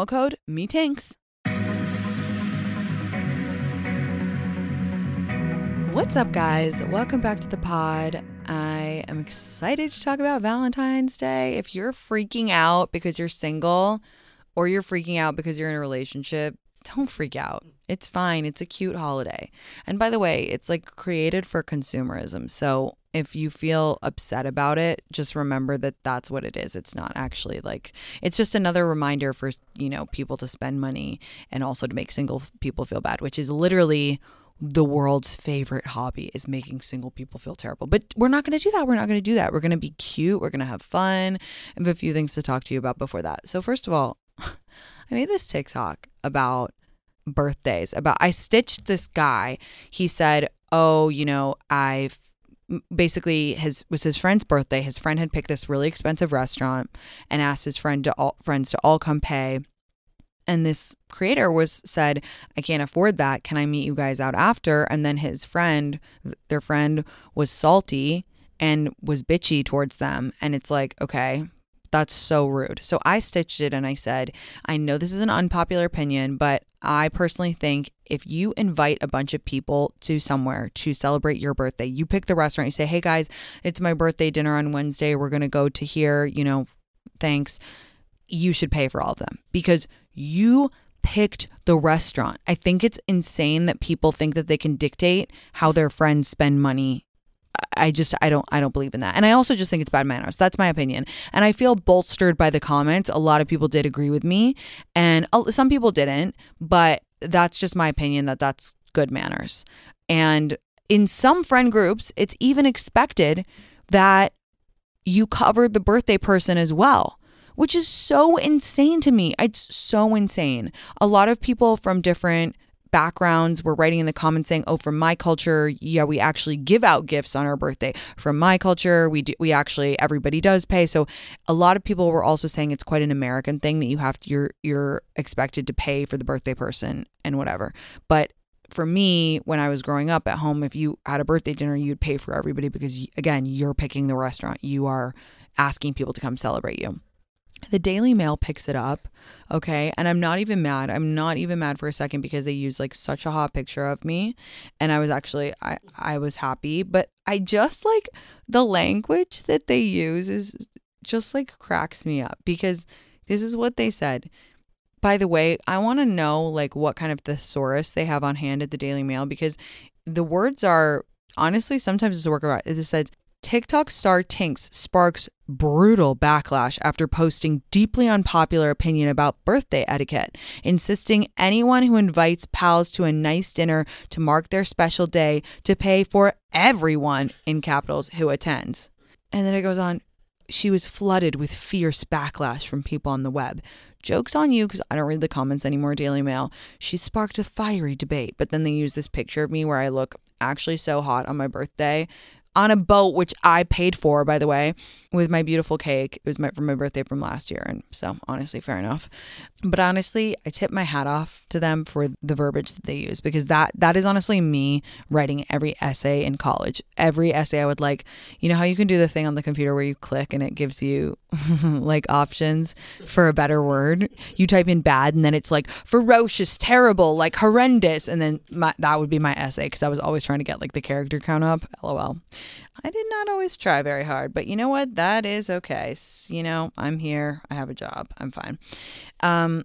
promo code METINKS. What's up, guys? Welcome back to the pod. I am excited to talk about Valentine's Day. If you're freaking out because you're single or you're freaking out because you're in a relationship, don't freak out. It's fine. It's a cute holiday. And by the way, it's like created for consumerism. So if you feel upset about it, just remember that that's what it is. It's not actually like it's just another reminder for, you know, people to spend money and also to make single people feel bad, which is literally the world's favorite hobby is making single people feel terrible. But we're not going to do that. We're not going to do that. We're going to be cute. We're going to have fun. I have a few things to talk to you about before that. So first of all, I made this TikTok about birthdays. About I stitched this guy. He said, "Oh, you know, I've basically his was his friend's birthday. His friend had picked this really expensive restaurant and asked his friend to all friends to all come pay. And this creator was said, I can't afford that. Can I meet you guys out after? And then his friend, their friend was salty and was bitchy towards them. And it's like, okay, that's so rude. So I stitched it and I said, I know this is an unpopular opinion, but I personally think if you invite a bunch of people to somewhere to celebrate your birthday, you pick the restaurant, you say, hey guys, it's my birthday dinner on Wednesday. We're going to go to here, you know, thanks. You should pay for all of them because you picked the restaurant. I think it's insane that people think that they can dictate how their friends spend money I just I don't I don't believe in that. And I also just think it's bad manners. That's my opinion. And I feel bolstered by the comments. A lot of people did agree with me and uh, some people didn't, but that's just my opinion that that's good manners. And in some friend groups, it's even expected that you cover the birthday person as well which is so insane to me. It's so insane. A lot of people from different backgrounds were writing in the comments saying, "Oh, from my culture, yeah, we actually give out gifts on our birthday. From my culture, we do we actually everybody does pay." So a lot of people were also saying it's quite an American thing that you have to you're you're expected to pay for the birthday person and whatever. But for me, when I was growing up at home, if you had a birthday dinner, you'd pay for everybody because again, you're picking the restaurant. You are asking people to come celebrate you. The Daily Mail picks it up, okay? And I'm not even mad. I'm not even mad for a second because they use like such a hot picture of me and I was actually I I was happy, but I just like the language that they use is just like cracks me up because this is what they said. By the way, I want to know like what kind of thesaurus they have on hand at the Daily Mail because the words are honestly sometimes it's a work of art. It said TikTok star Tinx sparks brutal backlash after posting deeply unpopular opinion about birthday etiquette, insisting anyone who invites pals to a nice dinner to mark their special day to pay for everyone in capitals who attends. And then it goes on, she was flooded with fierce backlash from people on the web. Joke's on you because I don't read the comments anymore, Daily Mail. She sparked a fiery debate, but then they use this picture of me where I look actually so hot on my birthday on a boat, which I paid for, by the way, with my beautiful cake. It was my, for my birthday from last year. And so, honestly, fair enough. But honestly, I tip my hat off to them for the verbiage that they use because that that is honestly me writing every essay in college. Every essay I would like, you know how you can do the thing on the computer where you click and it gives you like options for a better word. You type in bad and then it's like ferocious, terrible, like horrendous. And then my, that would be my essay because I was always trying to get like the character count up. LOL. I did not always try very hard, but you know what? That is okay. You know, I'm here. I have a job. I'm fine. Um,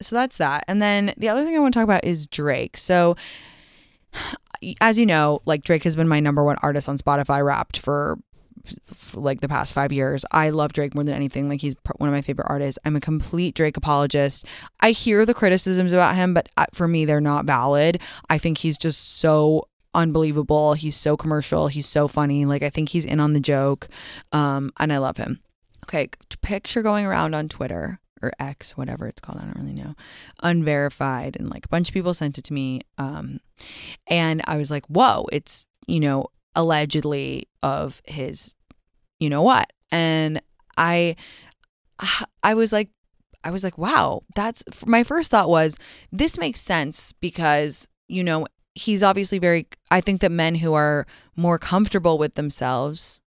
so that's that. And then the other thing I want to talk about is Drake. So as you know, like Drake has been my number one artist on Spotify Wrapped for like the past five years. I love Drake more than anything. Like he's one of my favorite artists. I'm a complete Drake apologist. I hear the criticisms about him, but uh, for me, they're not valid. I think he's just so unbelievable. He's so commercial. He's so funny. Like I think he's in on the joke. Um, and I love him. Okay, picture going around on Twitter or X, whatever it's called. I don't really know. Unverified, and like a bunch of people sent it to me. Um, and I was like, whoa, it's you know allegedly of his, you know what, and I, I was like. I was like, wow, that's my first thought was this makes sense because, you know, he's obviously very I think that men who are more comfortable with themselves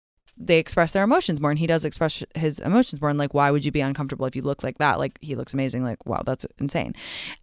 they express their emotions more and he does express his emotions more and like why would you be uncomfortable if you look like that? Like he looks amazing like wow that's insane.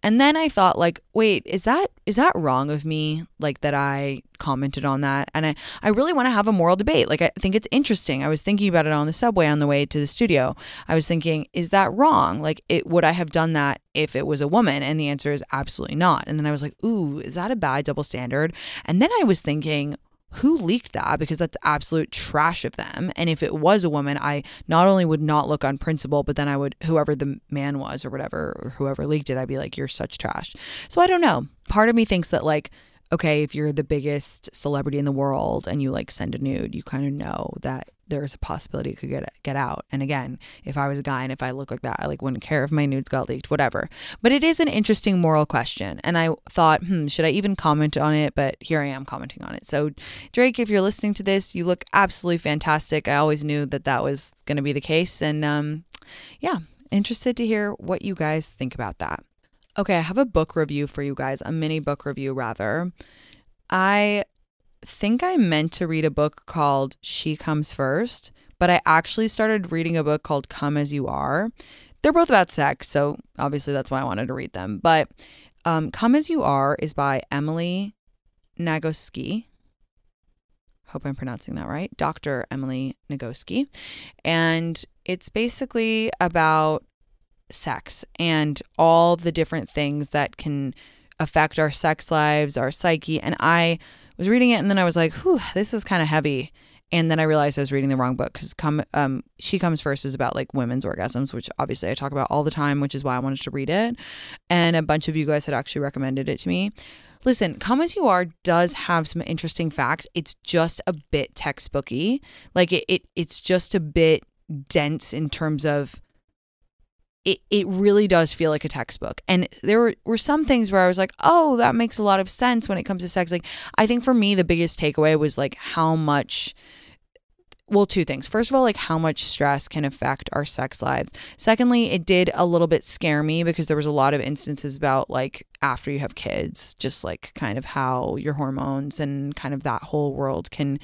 And then i thought like wait is that is that wrong of me like that i commented on that. And i i really want to have a moral debate. Like i think it's interesting. I was thinking about it on the subway on the way to the studio. I was thinking is that wrong? Like it would i have done that if it was a woman? And the answer is absolutely not. And then i was like ooh is that a bad double standard? And then i was thinking who leaked that? Because that's absolute trash of them. And if it was a woman i not only would not look on principle but then i would whoever the man was or whatever or whoever leaked it i'd be like you're such trash. So i don't know. Part of me thinks that like okay if you're the biggest celebrity in the world and you like send a nude you kind of know that there's a possibility it could get get out. And again, if I was a guy and if I look like that, I like wouldn't care if my nudes got leaked, whatever. But it is an interesting moral question, and I thought, hmm, should I even comment on it? But here I am commenting on it. So, Drake, if you're listening to this, you look absolutely fantastic. I always knew that that was going to be the case, and um, yeah, interested to hear what you guys think about that. Okay, I have a book review for you guys, a mini book review rather. I think I meant to read a book called She Comes First, but I actually started reading a book called Come As You Are. They're both about sex, so obviously that's why I wanted to read them. But um, Come As You Are is by Emily Nagoski. Hope I'm pronouncing that right. Dr. Emily Nagoski. And it's basically about sex and all the different things that can affect our sex lives, our psyche. And I was reading it and then I was like, whew, this is kind of heavy. And then I realized I was reading the wrong book because come um she comes first is about like women's orgasms, which obviously I talk about all the time, which is why I wanted to read it. And a bunch of you guys had actually recommended it to me. Listen, Come As You Are does have some interesting facts. It's just a bit textbooky. Like it, it it's just a bit dense in terms of it, it really does feel like a textbook. And there were, were some things where I was like, oh, that makes a lot of sense when it comes to sex. Like, I think for me, the biggest takeaway was like how much well, two things. First of all, like how much stress can affect our sex lives. Secondly, it did a little bit scare me because there was a lot of instances about like after you have kids, just like kind of how your hormones and kind of that whole world can,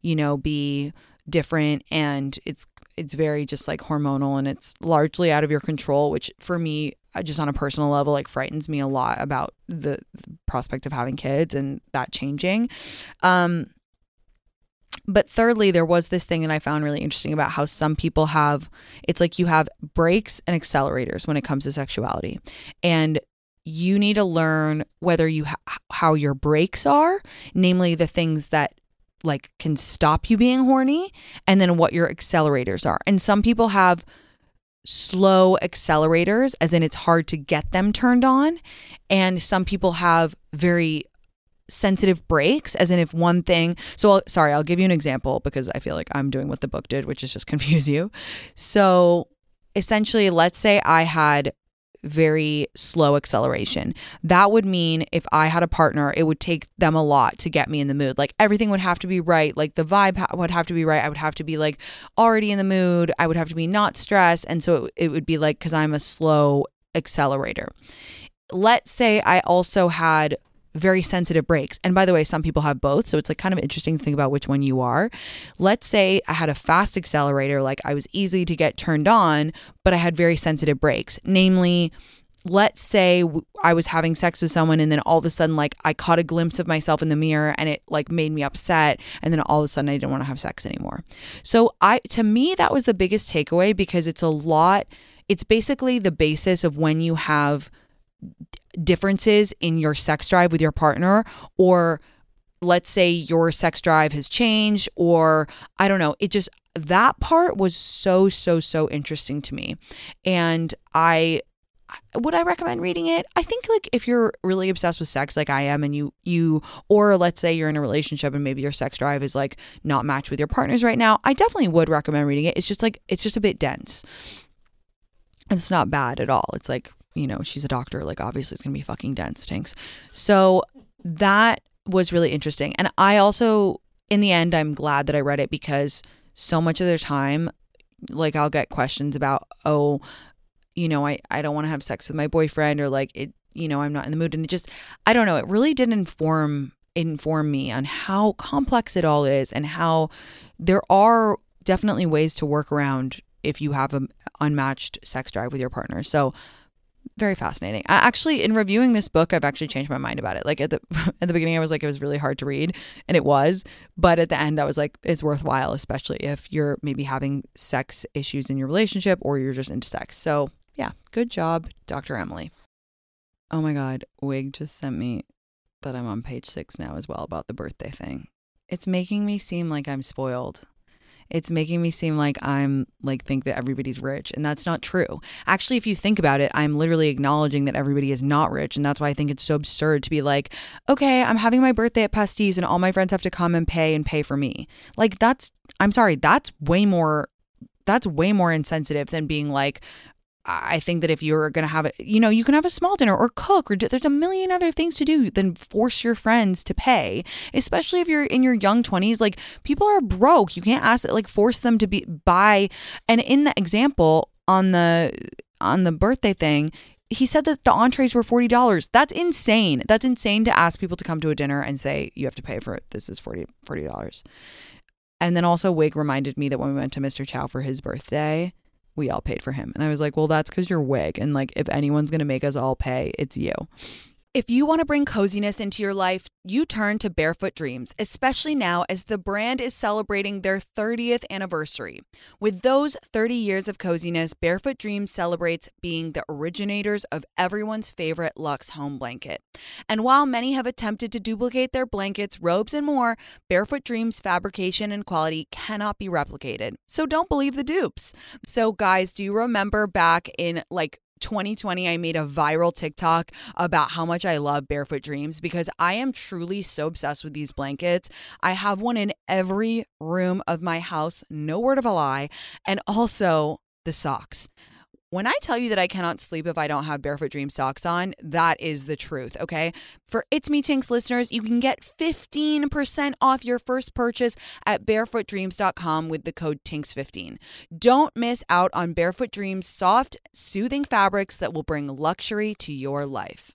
you know, be different and it's it's very just like hormonal and it's largely out of your control, which for me, uh, just on a personal level, like frightens me a lot about the, the prospect of having kids and that changing. Um, but thirdly, there was this thing that I found really interesting about how some people have it's like you have brakes and accelerators when it comes to sexuality. And you need to learn whether you ha- how your brakes are, namely the things that like can stop you being horny and then what your accelerators are. And some people have slow accelerators as in it's hard to get them turned on and some people have very sensitive brakes as in if one thing so I'll, sorry i'll give you an example because i feel like i'm doing what the book did which is just confuse you so essentially let's say i had very slow acceleration. That would mean if I had a partner, it would take them a lot to get me in the mood. Like everything would have to be right. Like the vibe ha- would have to be right. I would have to be like already in the mood. I would have to be not stressed. And so it, it would be like, because I'm a slow accelerator. Let's say I also had very sensitive brakes. And by the way, some people have both. So it's like kind of interesting to think about which one you are. Let's say I had a fast accelerator, like I was easy to get turned on, but I had very sensitive brakes. Namely, let's say I was having sex with someone and then all of a sudden like I caught a glimpse of myself in the mirror and it like made me upset and then all of a sudden I didn't want to have sex anymore. So I to me that was the biggest takeaway because it's a lot it's basically the basis of when you have differences in your sex drive with your partner or let's say your sex drive has changed or I don't know, it just that part was so so so interesting to me. And I would I recommend reading it? I think like if you're really obsessed with sex like I am and you you or let's say you're in a relationship and maybe your sex drive is like not matched with your partners right now, I definitely would recommend reading it. It's just like it's just a bit dense. It's not bad at all. It's like you know, she's a doctor. Like, obviously, it's going to be fucking dense, tanks. So that was really interesting. And I also, in the end, I'm glad that I read it because so much of their time, like, I'll get questions about, oh, you know, I, I don't want to have sex with my boyfriend or like it, you know, I'm not in the mood. And it just, I don't know, it really did inform inform me on how complex it all is and how there are definitely ways to work around if you have an unmatched sex drive with your partner. So very fascinating. I actually, in reviewing this book, I've actually changed my mind about it. Like at the at the beginning, I was like, it was really hard to read, and it was. But at the end, I was like, it's worthwhile, especially if you're maybe having sex issues in your relationship or you're just into sex. So yeah, good job, Dr. Emily. Oh my God, Wig just sent me that I'm on page six now as well about the birthday thing. It's making me seem like I'm spoiled it's making me seem like I'm like think that everybody's rich and that's not true. Actually, if you think about it, I'm literally acknowledging that everybody is not rich and that's why I think it's so absurd to be like, "Okay, I'm having my birthday at Pastis and all my friends have to come and pay and pay for me." Like that's I'm sorry, that's way more that's way more insensitive than being like, I think that if you're going to have it, you know, you can have a small dinner or cook or do, there's a million other things to do than force your friends to pay, especially if you're in your young 20s. Like people are broke. You can't ask it, like force them to be buy. And in the example on the on the birthday thing, he said that the entrees were $40. That's insane. That's insane to ask people to come to a dinner and say you have to pay for it. This is 40 $40. And then also Wig reminded me that when we went to Mr. Chow for his birthday, we all paid for him. And I was like, well, that's because you're wig. And like, if anyone's going to make us all pay, it's you. If you want to bring coziness into your life, you turn to Barefoot Dreams, especially now as the brand is celebrating their 30th anniversary. With those 30 years of coziness, Barefoot Dreams celebrates being the originators of everyone's favorite Luxe home blanket. And while many have attempted to duplicate their blankets, robes, and more, Barefoot Dreams fabrication and quality cannot be replicated. So don't believe the dupes. So, guys, do you remember back in like 2020, I made a viral TikTok about how much I love Barefoot Dreams because I am truly so obsessed with these blankets. I have one in every room of my house, no word of a lie, and also the socks. When I tell you that I cannot sleep if I don't have Barefoot Dream socks on, that is the truth, okay? For It's Me Tinx listeners, you can get 15% off your first purchase at barefootdreams.com with the code TINX15. Don't miss out on Barefoot Dreams soft, soothing fabrics that will bring luxury to your life.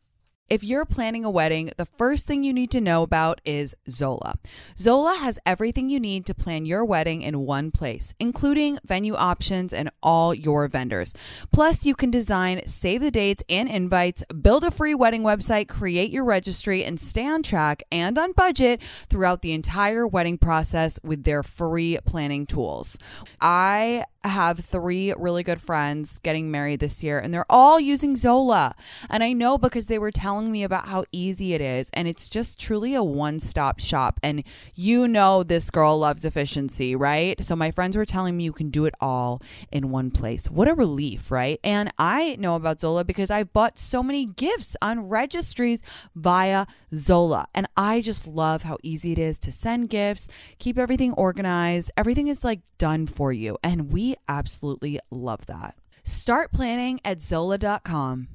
If you're planning a wedding, the first thing you need to know about is Zola. Zola has everything you need to plan your wedding in one place, including venue options and all your vendors. Plus, you can design save the dates and invites, build a free wedding website, create your registry, and stay on track and on budget throughout the entire wedding process with their free planning tools. I have three really good friends getting married this year, and they're all using Zola. And I know because they were telling me about how easy it is, and it's just truly a one stop shop. And you know, this girl loves efficiency, right? So my friends were telling me you can do it all in one place. What a relief, right? And I know about Zola because I bought so many gifts on registries via Zola. And I just love how easy it is to send gifts, keep everything organized. Everything is like done for you. And we absolutely love that. Start planning at Zola.com.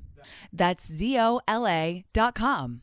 That's Z O L A.com.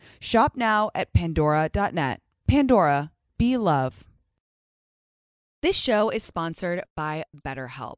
Shop now at pandora.net. Pandora, be love. This show is sponsored by BetterHelp.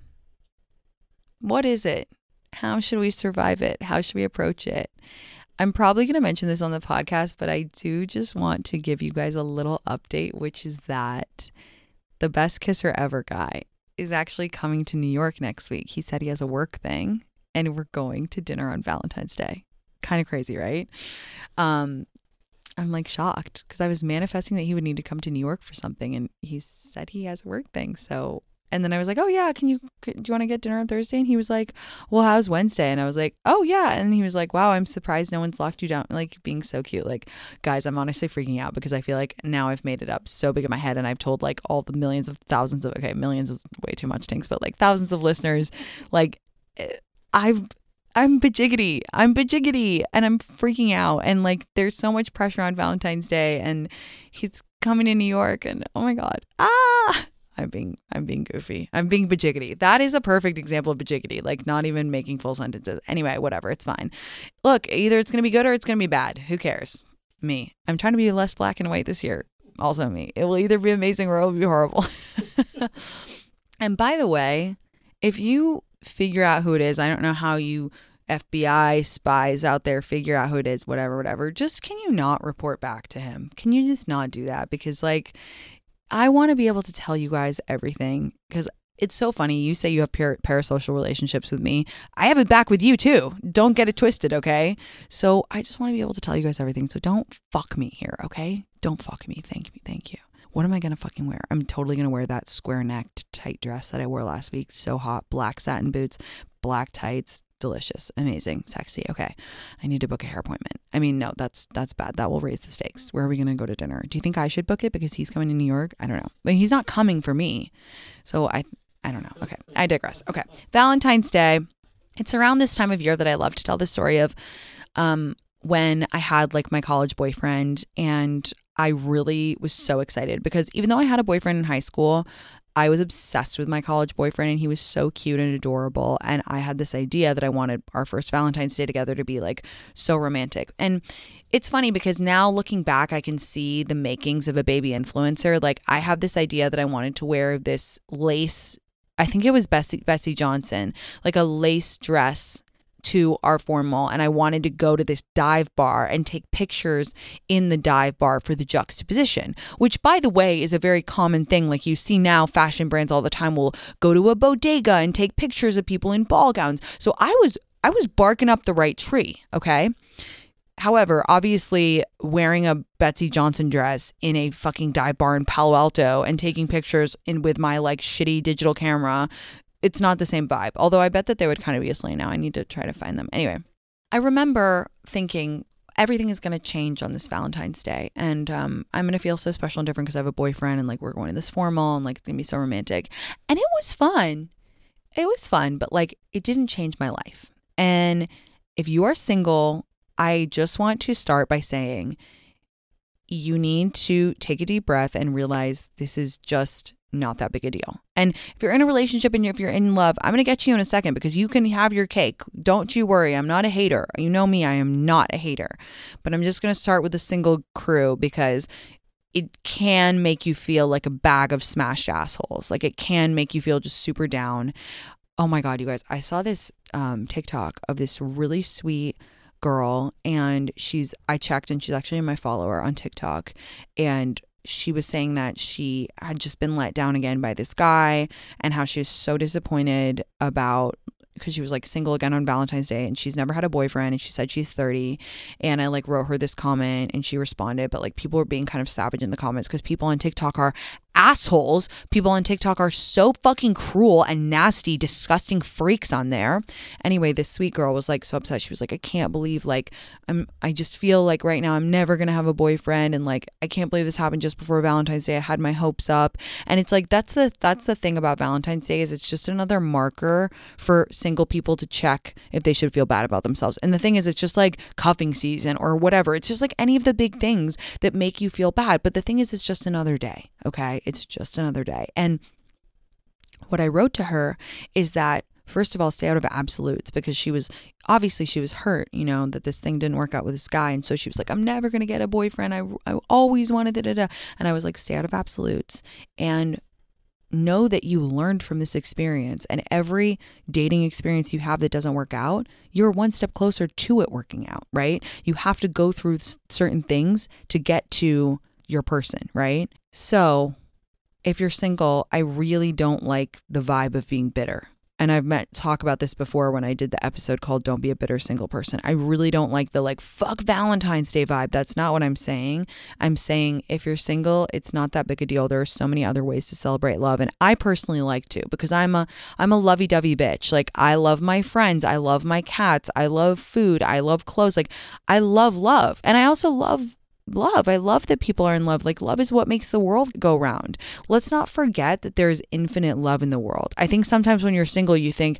What is it? How should we survive it? How should we approach it? I'm probably going to mention this on the podcast, but I do just want to give you guys a little update, which is that the best kisser ever guy is actually coming to New York next week. He said he has a work thing and we're going to dinner on Valentine's Day. Kind of crazy, right? Um, I'm like shocked because I was manifesting that he would need to come to New York for something and he said he has a work thing. So and then I was like, "Oh yeah, can you do you want to get dinner on Thursday?" And he was like, "Well, how's Wednesday?" And I was like, "Oh yeah." And he was like, "Wow, I'm surprised no one's locked you down." Like being so cute. Like, guys, I'm honestly freaking out because I feel like now I've made it up so big in my head and I've told like all the millions of thousands of okay, millions is way too much things, but like thousands of listeners like eh, I've I'm bajiggity. I'm bajiggity and I'm freaking out. And like there's so much pressure on Valentine's Day and he's coming to New York and oh my God. Ah I'm being I'm being goofy. I'm being bajiggity. That is a perfect example of bajiggity, like not even making full sentences. Anyway, whatever, it's fine. Look, either it's gonna be good or it's gonna be bad. Who cares? Me. I'm trying to be less black and white this year. Also me. It will either be amazing or it will be horrible. and by the way, if you figure out who it is, I don't know how you FBI spies out there figure out who it is, whatever, whatever. Just can you not report back to him? Can you just not do that? Because, like, I want to be able to tell you guys everything because it's so funny. You say you have par- parasocial relationships with me. I have it back with you too. Don't get it twisted, okay? So I just want to be able to tell you guys everything. So don't fuck me here, okay? Don't fuck me. Thank you. Thank you. What am I to fucking wear? I'm totally to wear that square necked tight dress that I wore last week. So hot. Black satin boots, black tights, delicious, amazing, sexy. Okay, I need to book a hair appointment. I mean, no, that's that's bad. That will raise the stakes. Where are we going to go to dinner? Do you think I should book it because he's coming to New York? I don't know, but he's not coming for me, so I I don't know. Okay, I digress. Okay, Valentine's Day. It's around this time of year that I love to tell the story of um, when I had like my college boyfriend and I really was so excited because even though I had a boyfriend in high school, I was obsessed with my college boyfriend and he was so cute and adorable. And I had this idea that I wanted our first Valentine's Day together to be like so romantic. And it's funny because now looking back, I can see the makings of a baby influencer. Like I have this idea that I wanted to wear this lace. I think it was Betsey Betsey Johnson, like a lace dress to our formal and I wanted to go to this dive bar and take pictures in the dive bar for the juxtaposition, which by the way is a very common thing. Like you see now fashion brands all the time will go to a bodega and take pictures of people in ball gowns. So I was I was barking up the right tree, okay? However, obviously, wearing a Betsey Johnson dress in a fucking dive bar in Palo Alto and taking pictures in with my like shitty digital camera it's not the same vibe. Although I bet that they would kind of be a slay now. I need to try to find them. Anyway, I remember thinking everything is going to change on this Valentine's Day. And um, I'm going to feel so special and different because I have a boyfriend and like we're going to this formal and like it's going to be so romantic. And it was fun. It was fun, but like it didn't change my life. And if you are single, I just want to start by saying you need to take a deep breath and realize this is just not that big a deal. And if you're in a relationship and if you're in love, I'm going to get you in a second because you can have your cake. Don't you worry. I'm not a hater. You know me, I am not a hater. But I'm just going to start with a single crew because it can make you feel like a bag of smashed assholes. Like it can make you feel just super down. Oh my God, you guys, I saw this um, TikTok of this really sweet girl and she's I checked and she's actually my follower on TikTok and she was saying that she had just been let down again by this guy and how she was so disappointed about because she was like single again on Valentine's Day and she's never had a boyfriend and she said she's 30 and I like wrote her this comment and she responded but like people were being kind of savage in the comments because people on TikTok are assholes. People on TikTok are so fucking cruel and nasty, disgusting freaks on there. Anyway, this sweet girl was like so upset. She was like, I can't believe like I'm I just feel like right now I'm never gonna have a boyfriend and like I can't believe this happened just before Valentine's Day. I had my hopes up. And it's like that's the that's the thing about Valentine's Day is it's just another marker for single people to check if they should feel bad about themselves. And the thing is it's just like cuffing season or whatever. It's just like any of the big things that make you feel bad. But the thing is it's just another day. Okay. It's just another day. And what I wrote to her is that first of all stay out of absolutes because she was obviously she was hurt you know that this thing didn't work out with this guy and so she was like i'm never going to get a boyfriend i, I always wanted da. and i was like stay out of absolutes and know that you learned from this experience and every dating experience you have that doesn't work out you're one step closer to it working out right you have to go through certain things to get to your person right so if you're single, I really don't like the vibe of being bitter. And I've met talk about this before when I did the episode called Don't Be a Bitter Single Person. I really don't like the like fuck Valentine's Day vibe. That's not what I'm saying. I'm saying if you're single, it's not that big a deal. There are so many other ways to celebrate love. And I personally like to because I'm a I'm a lovey-dovey bitch. Like I love my friends, I love my cats, I love food, I love clothes. Like I love love. And I also love love. I love that people are in love. Like, love is what makes the world go round. Let's not forget that there is infinite love in the world. I think sometimes when you're single, you think,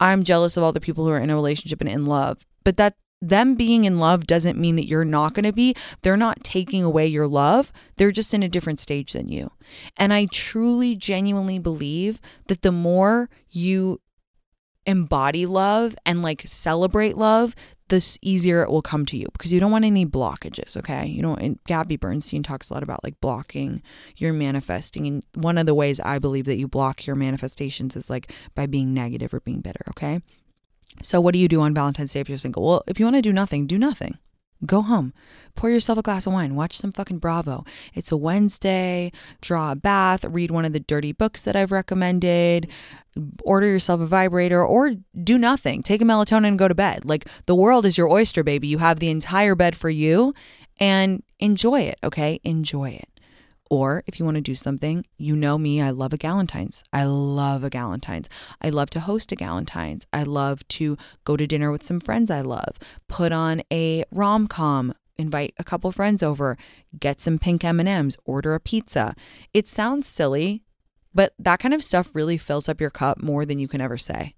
I'm jealous of all the people who are in a relationship and in love. But that them being in love doesn't mean that you're not going to be. They're not taking away your love. They're just in a different stage than you. And I truly, genuinely believe that the more you embody love and like celebrate love, the easier it will come to you because you don't want any blockages, okay? You know, and Gabby Bernstein talks a lot about like blocking your manifesting. And one of the ways I believe that you block your manifestations is like by being negative or being bitter, okay? So, what do you do on Valentine's Day if you're single? Well, if you want to do nothing, do nothing. Go home, pour yourself a glass of wine, watch some fucking Bravo. It's a Wednesday, draw a bath, read one of the dirty books that I've recommended, order yourself a vibrator, or do nothing. Take a melatonin and go to bed. Like the world is your oyster, baby. You have the entire bed for you and enjoy it, okay? Enjoy it. Or if you want to do something, you know me, I love a Galentine's. I love a Galentine's. I love to host a Galentine's. I love to go to dinner with some friends I love, put on a rom com, invite a couple friends over, get some pink M&Ms, order a pizza. It sounds silly, but that kind of stuff really fills up your cup more than you can ever say.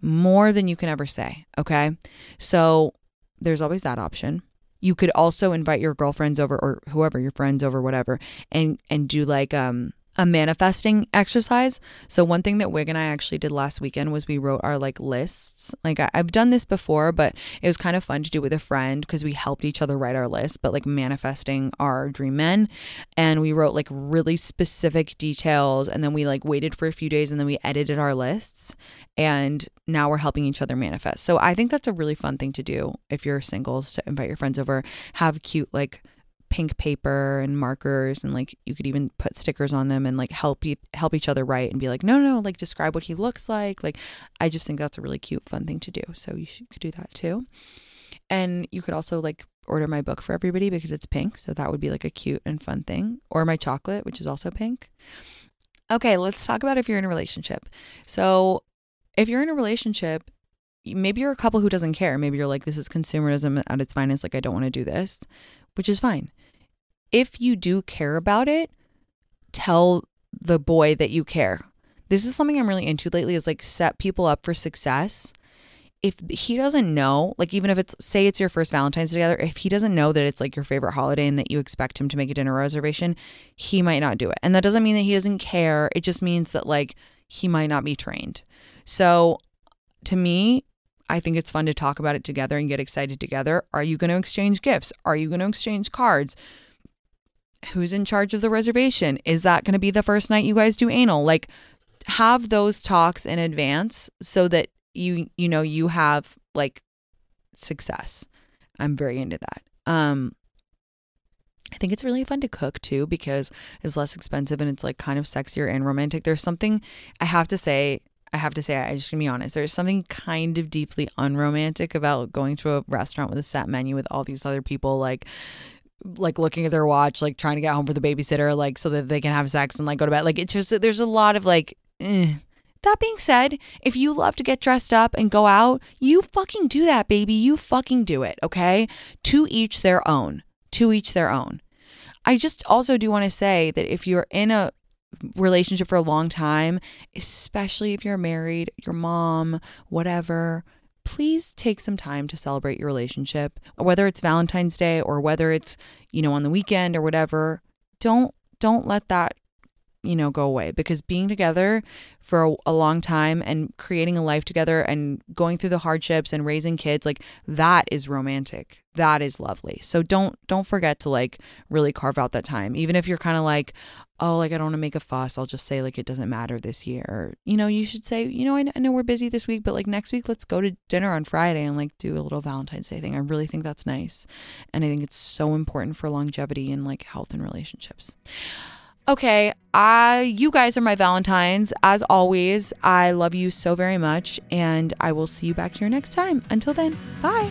More than you can ever say, okay? So there's always that option you could also invite your girlfriends over or whoever your friends over whatever and and do like um a manifesting exercise. So one thing that Wig and I actually did last weekend was we wrote our like lists. Like I, have done this before, but it was kind of fun to do with a friend because we helped each other write our list, but like manifesting our dream men. And we wrote like really specific details and then we like waited for a few days and then we edited our lists and now we're helping each other manifest. So I think that's a really fun thing to do if you're singles to invite your friends over, have cute like pink paper and markers and like you could even put stickers on them and like help you help each other write and be like no no like describe what he looks like. Like i just think that's a really cute fun thing to do. So you should, could do that too. And you could also like order my book for everybody because it's pink. So that would be like a cute and fun thing. Or my chocolate which is also pink. Okay let's talk about if you're in a relationship. So if you're in a relationship maybe you're a couple who doesn't care. Maybe you're like this is consumerism at its finest. Like i don't want to do this which is fine. If you do care about it, tell the boy that you care. This is something I'm really into lately is like set people up for success. If he doesn't know, like even if it's say it's your first Valentine's together, if he doesn't know that it's like your favorite holiday and that you expect him to make a dinner reservation, he might not do it. And that doesn't mean that he doesn't care. It just means that like he might not be trained. So to me, I think it's fun to talk about it together and get excited together. Are you going to exchange gifts? Are you going to exchange cards? Who's in charge of the reservation? Is that going to be the first night you guys do anal? Like have those talks in advance so that you you know you have like success. I'm very into that. Um I think it's really fun to cook too because it's less expensive and it's like kind of sexier and romantic. There's something I have to say I have to say, I just gonna be honest. There's something kind of deeply unromantic about going to a restaurant with a set menu with all these other people, like like looking at their watch, like trying to get home for the babysitter, like so that they can have sex and like go to bed. Like it's just there's a lot of like. Eh. That being said, if you love to get dressed up and go out, you fucking do that, baby. You fucking do it, okay? To each their own. To each their own. I just also do want to say that if you're in a relationship for a long time, especially if you're married, your mom, whatever, please take some time to celebrate your relationship, whether it's Valentine's Day or whether it's, you know, on the weekend or whatever. Don't don't let that you know go away because being together for a, a, long time and creating a life together and going through the hardships and raising kids like that is romantic that is lovely so don't don't forget to like really carve out that time even if you're kind of like oh, like I don't want to make a fuss. I'll just say like it doesn't matter this year. Or, you know, you should say, you know, I, I know we're busy this week, but like next week, let's go to dinner on Friday and like do a little Valentine's Day thing. I really think that's nice. And I think it's so important for longevity and like health and relationships. Okay, I you guys are my Valentines. As always, I love you so very much and I will see you back here next time. Until then, bye.